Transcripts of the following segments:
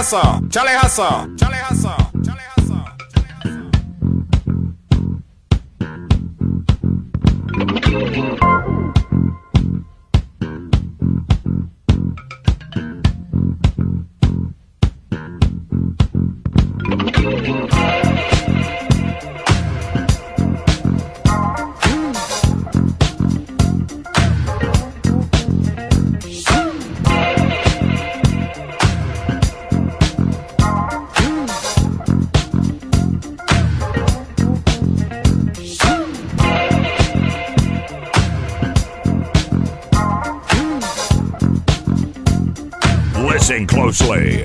Hustle, Charlie Hustle, Charlie Hustle, Listen closely.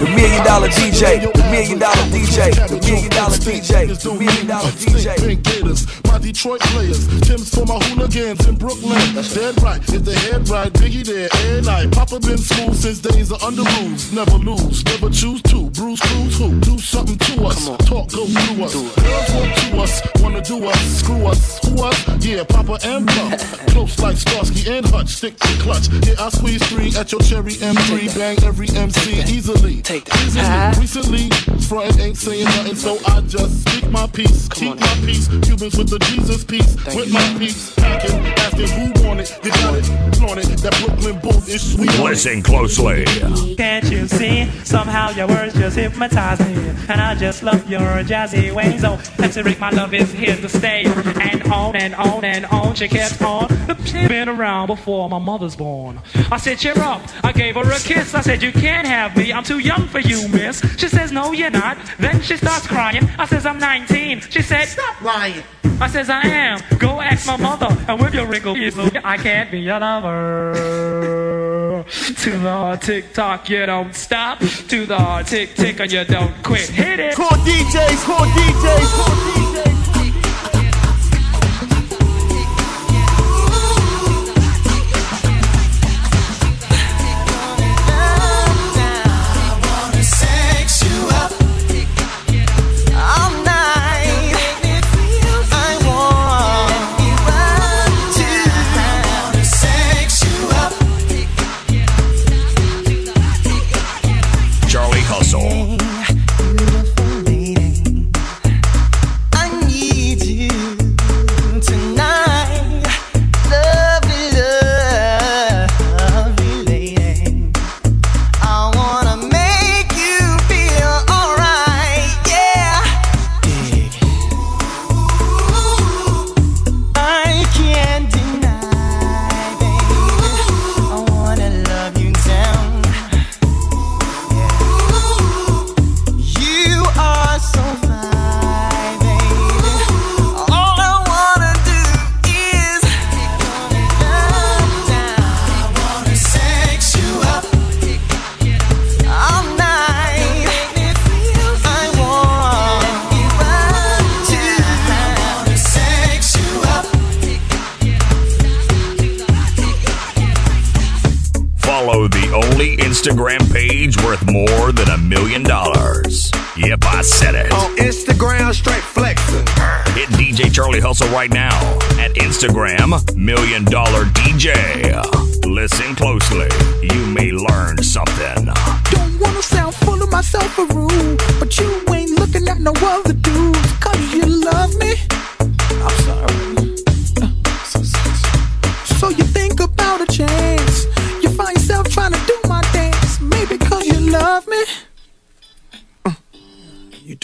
The DJ, the million dollar DJ, the million dollar DJ, the million dollar DJ. My Detroit players. Tim's for my hooligans in Brooklyn. Dead right, if the head right, Biggie there, and I. Papa been smooth since days of under rules. Never lose, never choose to. Bruce Cruz who? Do something to us. Talk go through us. Girls want to us, wanna do us, screw us, who us? Yeah, Papa and Pump. Close like Starsky and Hutch, stick to clutch. Yeah, I squeeze three at your cherry M3, bang every MC easily. Take that. Easily. Recently, frontin' ain't saying nothing, so I just speak my peace, keep my peace. Cubans with the Jesus peace, with my peace, packing, asking who want it, you got it, flaunt it. That Brooklyn boat is sweet. Listen closely. Can't you see? Somehow your words just hypnotize me. And I just love your jazzy ways. Oh, MC Rick, my love is here to stay. And on and on and on, she kept on. Been around before my mother's born. I said, cheer up. I gave her a kiss. I said, you can't have me. I'm too young for you, miss. She says, no, you're not. Then she starts crying. I says, I'm 19. She said, stop lying. I says, I am. Go ask my mother. And with your wrinkle, I can't be your lover. To the tick tock, you don't stop. To the tick tick, and you don't quit. Hit it. Core DJs, core DJs, core DJs. Instagram page worth more than a million dollars. Yep, I said it. On Instagram, straight flexing. Hit DJ Charlie Hustle right now at Instagram, Million Dollar DJ. Listen closely. You may learn something. Don't wanna sound full of myself or rude, but you ain't looking at no other dudes, cause you love me.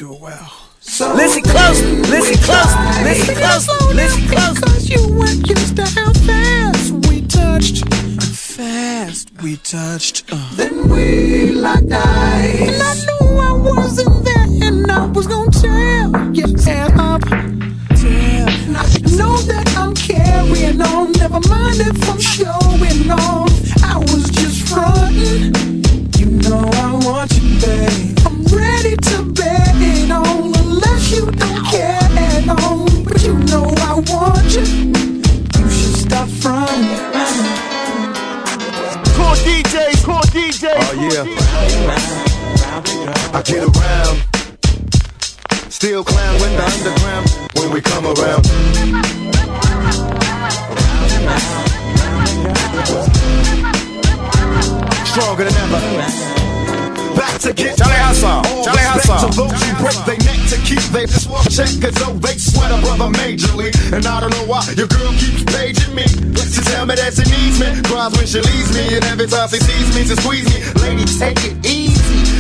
Do it well. So Listen closely, listen closely, listen closely, listen closely. Cause you weren't used to how fast we touched. Fast we touched. Uh. Then we locked eyes. And I knew I wasn't there, and I was gonna tell you tear up. Tear. Now you know that I'm carrying on. Never mind if I'm showing off. I get around. Still clown with the underground when we come around. Stronger than ever. Back to get Charlie Hustle, Charlie Hustle. to those who break their neck to keep their check Cause though they sweat a brother majorly. And I don't know why your girl keeps paging me. She tell me that she needs me. Cries when she leaves me And every time she sees me she squeeze me. Lady take it easy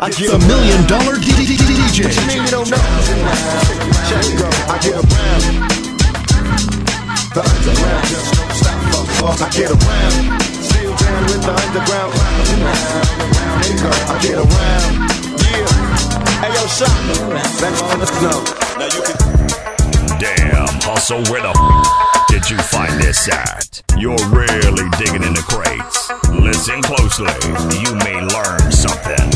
I get The Million Dollar DJ. what you mean you don't know? Check it out. I get around. The underground just don't stop. Fuck, fuck. I get around. Still down with the underground. I get around. Yeah. Hey yo, shot. Let's let's know. Now you can. Damn, hustle, where the f- did you find this at? You're really digging in the crates. Listen closely, you may learn something.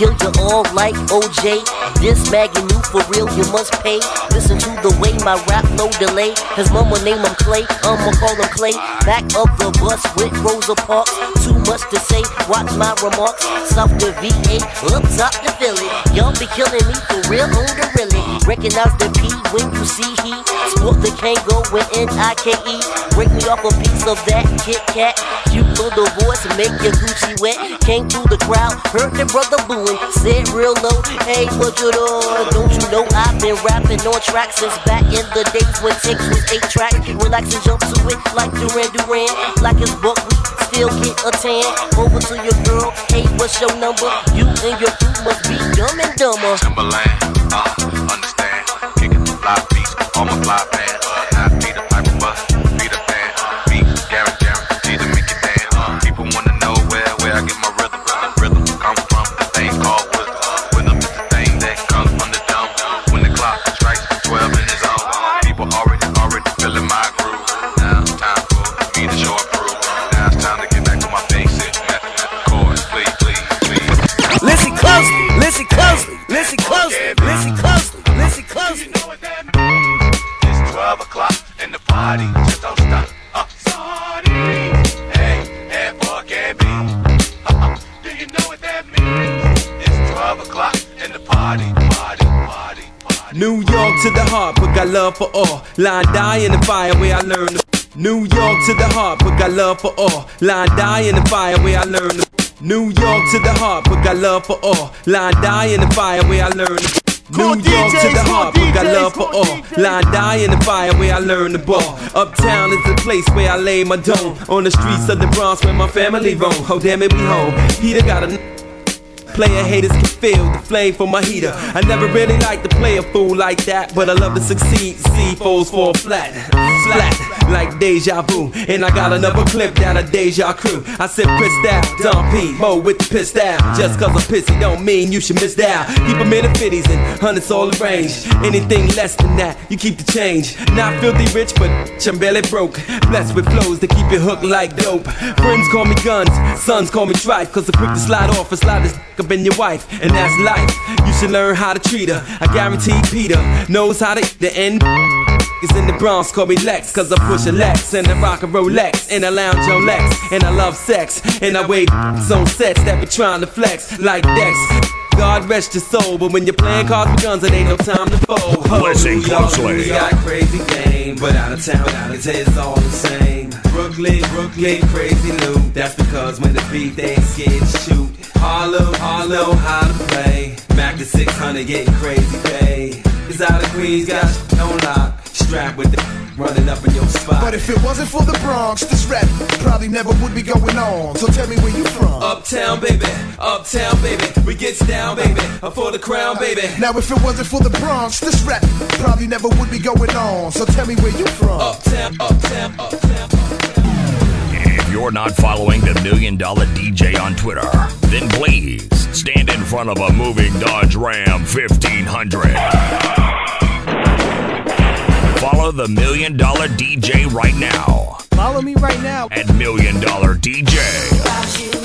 I'ma kill you all like OJ. This Magoo for real, you must pay. Listen to the way my rap no delay. His mama name him Clay, I'ma call him Clay. Back of the bus with Rosa Parks. Much to say, watch my remarks. The VA, up top the Philly. Y'all be killing me for real on the really. Recognize the P when you see he. Sport the Kangol with N-I-K-E. Break me off a piece of that Kit Kat. You the voice, make your Gucci wet. Came through the crowd, heard the brother booing. Said real low, hey, what you doing? Don't you know I've been rapping on track since back in the days when tapes was eight track. Relax and jump to it like Duran Duran. Black as buckwheat, still get a tan. Over to your girl, hey, what's your number? You and your crew must be dumb and dumber. Timbaland, uh, understand. Kicking the fly beats on my fly pants. Not love for all. Line die in the fire where I learned. To... New York to the heart, but got love for all. Line die in the fire where I learned. To... New York to the heart, but got love for all. Line die in the fire where I learned. To... New York to the heart, but got love for all. Line die in the fire where I learned the ball. Uptown is the place where I lay my dome. On the streets of the Bronx where my family roam. Oh damn it, we home. Peter got a. Player haters can feel the flame from my heater. I never really like to play a fool like that, but I love to succeed. See foes fall flat, flat like deja vu. And I got another clip down a deja crew. I said pissed out, Don P, Mo with the pissed out. Just cause I'm pissy don't mean you should miss out. Keep them in the fifties and hundreds all arranged. Anything less than that, you keep the change. Not filthy rich, but I'm barely broke. Blessed with flows that keep you hooked like dope. Friends call me guns, sons call me tripe, cause I'm quick to slide off and slide this been your wife, and that's life. You should learn how to treat her. I guarantee Peter knows how to the end. Is in the Bronx, call me Lex, cause I push a Lex and I rock a Rolex and I lounge on Lex and I love sex and I wait on sets that be trying to flex like Dex. God rest your soul, but when you're playing cards with guns, it ain't no time to fold. Listen New closely. We got crazy game, but out of town, out of town, it's all the same. Brooklyn, Brooklyn, crazy loot. That's because when the beat, they ain't scared to shoot. Harlem, Harlem, how to play. Mac to 600, getting crazy pay. Cause out of Queens, got no lock. Strapped with the running up in your spot. But if it wasn't for the Bronx, this rap probably never would be going on. So tell me where you from. Uptown, baby, uptown, baby. We get down, baby. I'm for the crown, baby. Now if it wasn't for the Bronx, this rap probably never would be going on. So tell me where you from. Uptown, uptown, uptown. If you're not following the Million Dollar DJ on Twitter, then please stand in front of a moving Dodge Ram 1500. Follow the Million Dollar DJ right now Follow me right now. at Million Dollar DJ.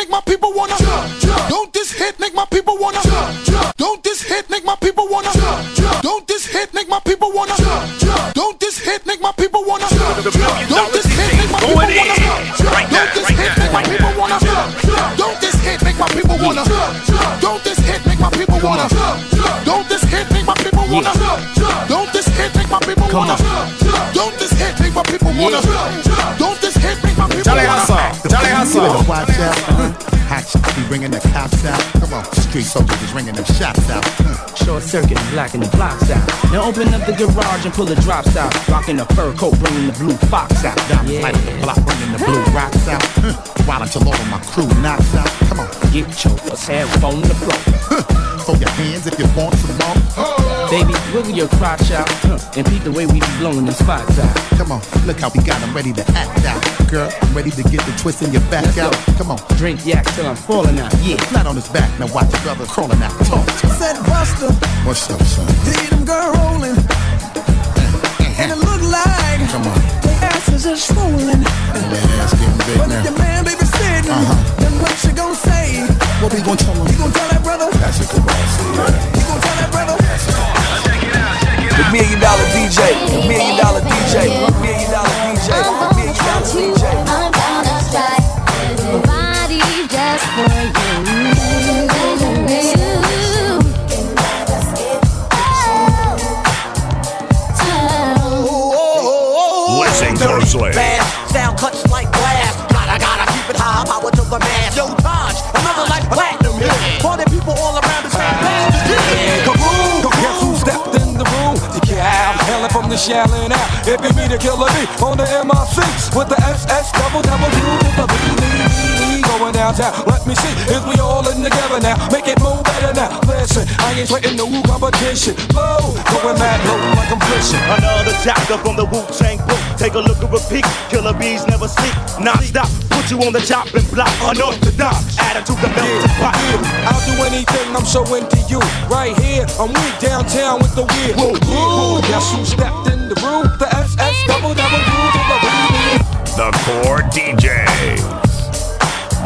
make my people wanna jump, jump. Don't this hit make my people wanna jump, jump. Don't this hit make my people wanna jump, jump. Don't this hit make my people wanna jump, jump. Don't this hit make my people wanna jump, jump. Don't this hit make my people wanna jump. Don't this hit make my people wanna jump. Don't this hit make my people wanna jump. Don't this hit make my people wanna jump. Don't this hit make my people wanna jump. Don't this hit make my people wanna jump. Don't this hit make my people wanna jump. Don't this hit make my people wanna jump. jump. Don't this hit make my people wanna jump, jump. Don't this hit make my people Charlie Hustle, Charlie Hustle. Hot bringing the cops out. Come on, street soldiers is ringing them shots out. Hmm. Short circuit, blacking the blocks out. Now open up the garage and pull the drops out. Rocking the fur coat, bringing the blue fox out. Diamonds light the block, bringing the blue rocks out. Hmm. While until all of my crew knocks out. Come on, Get chokers, headphone the floor. Hmm. throw your hands if you want some more. Baby, wiggle your crotch out. Huh, and peep the way we be blowing them spots out. Come on, look how we got them ready to act out. Girl, I'm ready to get the twist in your back Let's out. go. Come on, Drink yak till I'm falling out. Yeah. flat on his back. Now watch your brother crawling out. Talk to me. Said Busta, What's up, son? see them girl rolling. And it look like Come on, their asses are swollen. that ass getting big But if now. your man baby sitting, uh-huh. then what you gonna say? What we gonna tell him? You gonna tell that brother? That's a good boss. You gonna tell that brother? The million dollar DJ, the million dollar DJ, the million dollar DJ, million dollar from the out. It be me, the killer bee, on the MI6 with the SS double double U to the B. Going downtown, let me see if we all in together now. Make it move better now. Listen, I ain't sweating no competition. Low, going mad low like I'm fishing. Another chapter from the Wu Tang book. Take a look at repeat. Killer bees never sleep. Non stop. Put you on the chopping block. Unorthodox. Attitude to the melting pot. I'll do anything, I'm so into you. Right here, I'm weak downtown with the weird. Woo, Guess who stepped in the room? The SS double double U to the B. The core DJs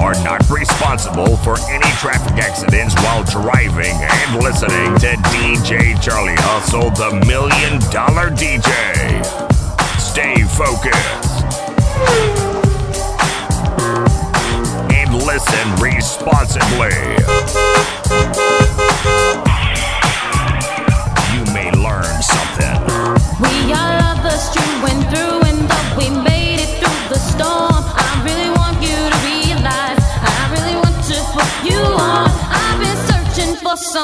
are not responsible for any traffic accidents while driving and listening to DJ Charlie Hustle, the Million Dollar DJ. Stay focused. And listen responsibly. You may learn something.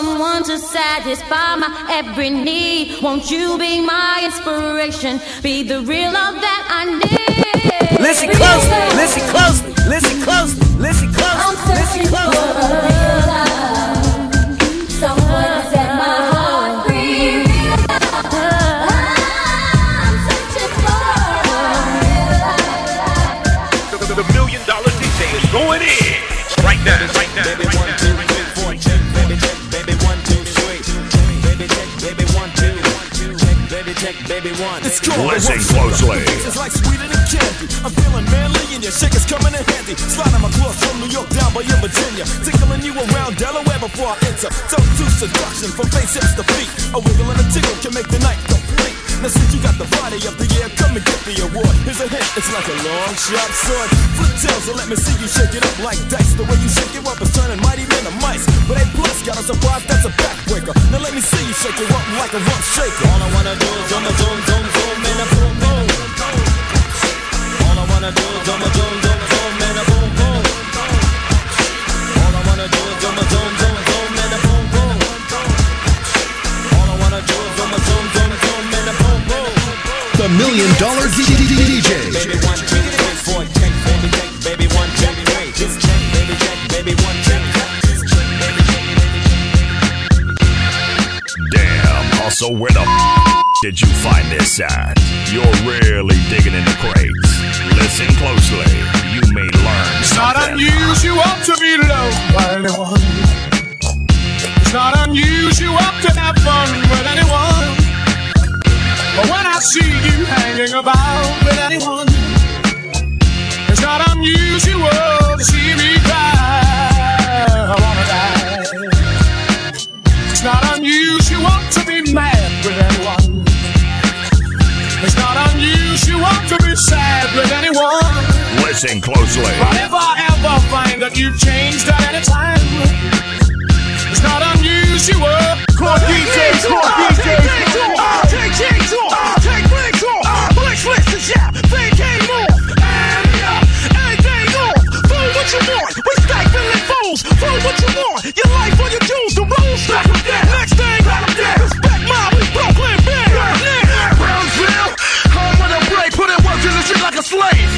Someone to satisfy my every need. Won't you be my inspiration? Be the real love that I need. Listen closely, listen closely, listen closely, listen closely, listen closely. Listen closely. It's like sweeter than candy. I'm feeling manly and your shake is coming in handy. Sliding my clothes from New York down by your Virginia. Tickling you around Delaware before I enter. Talk to seduction from face hips to feet. A wiggle and a tickle can make the night complete. Now since you got the body of the year, come and get the award. Here's a hint, it's like a long sharp sword. Flip tails and let me see you shake it up like dice. The way you shake it up is turning mighty men to mice. But A plus got a surprise, that's a backbreaker. Now let me see you shake it up like a rump shaker. All I wanna do is zoom, zoom, zoom, zoom, and a boom, boom. All I wanna do is zoom, zoom, zoom, zoom, and a boom, boom. All I wanna do is zoom, zoom, Million Dollar DJ. Baby one, two, three, four, check, baby check, baby one, check, three. Just check, baby check, baby one, check. Damn, also, where the f- did you find this at? You're really digging in the crates. Listen closely. You may learn It's not something. unusual to be loved by anyone. It's not unusual to have fun with anyone. But when I see you hanging about with anyone, it's not unusual to see me cry. I wanna die. It's not unusual to be mad with anyone. It's not unusual to be sad with anyone. Listen closely. But if I ever find that you've changed at any time, it's not unusual. Core DJs, core DJs, your life or your dues, the rules. Stack 'em down. Next thing, respect my, we Brooklyn, big, yeah. Brownsville, home with a break, put in work in the street like a slave.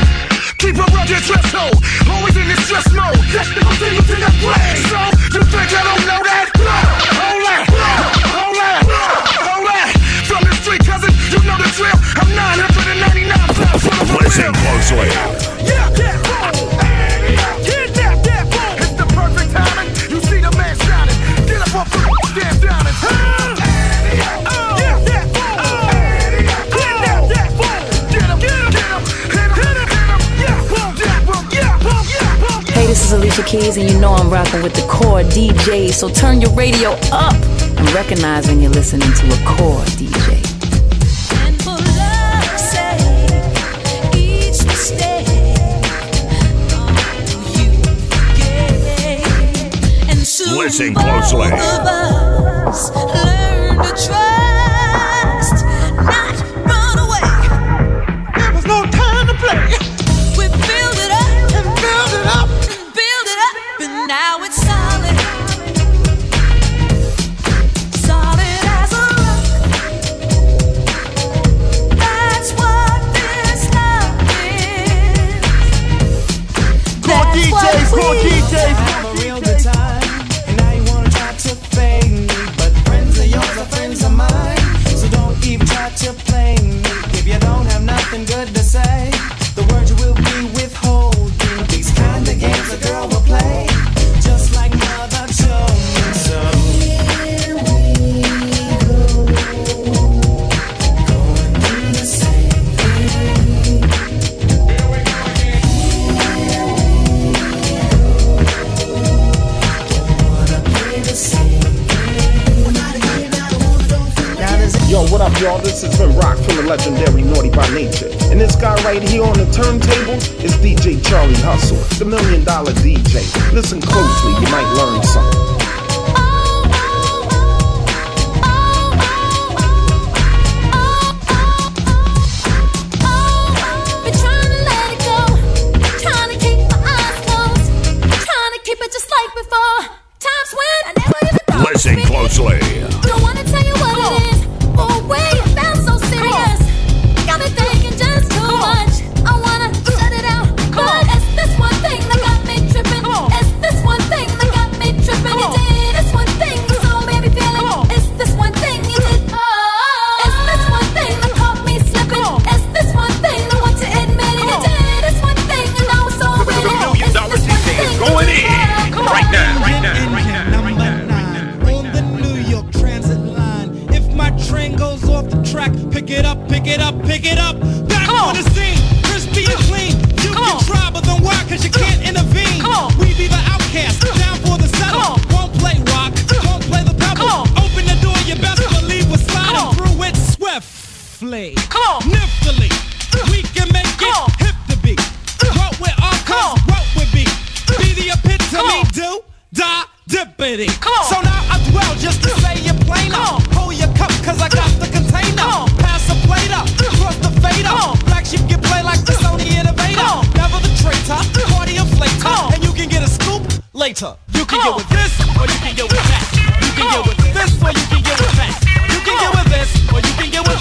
Keep a rugged dress hole, always in this stress mode. That's the thing to the rocking with the core DJ. So turn your radio up and recognize when you're listening to a core DJ. Listen closely. You don't have nothing good to Listen it up, pick it up. Back on the scene, crispy and clean. You can try, but then why? Cause you can't intervene. We be the outcast, down for the settle. Won't play rock, won't play the pebble. Open the door, you best believe we're sliding through it swiftly. Niftily. We can make it hip to be. What we're all cause what we be. Be the epitome, do, die, dippity. So now I dwell just to say it plainer. Hold your cup, cause I got the container. Plate cross the fader. Black sheep get play like the Sony Innovator. Never the traitor, party inflator. And you can get a scoop later. You can get with this, or you can get with that. You can get with this, or you can get with that. You can get with this, or you can get with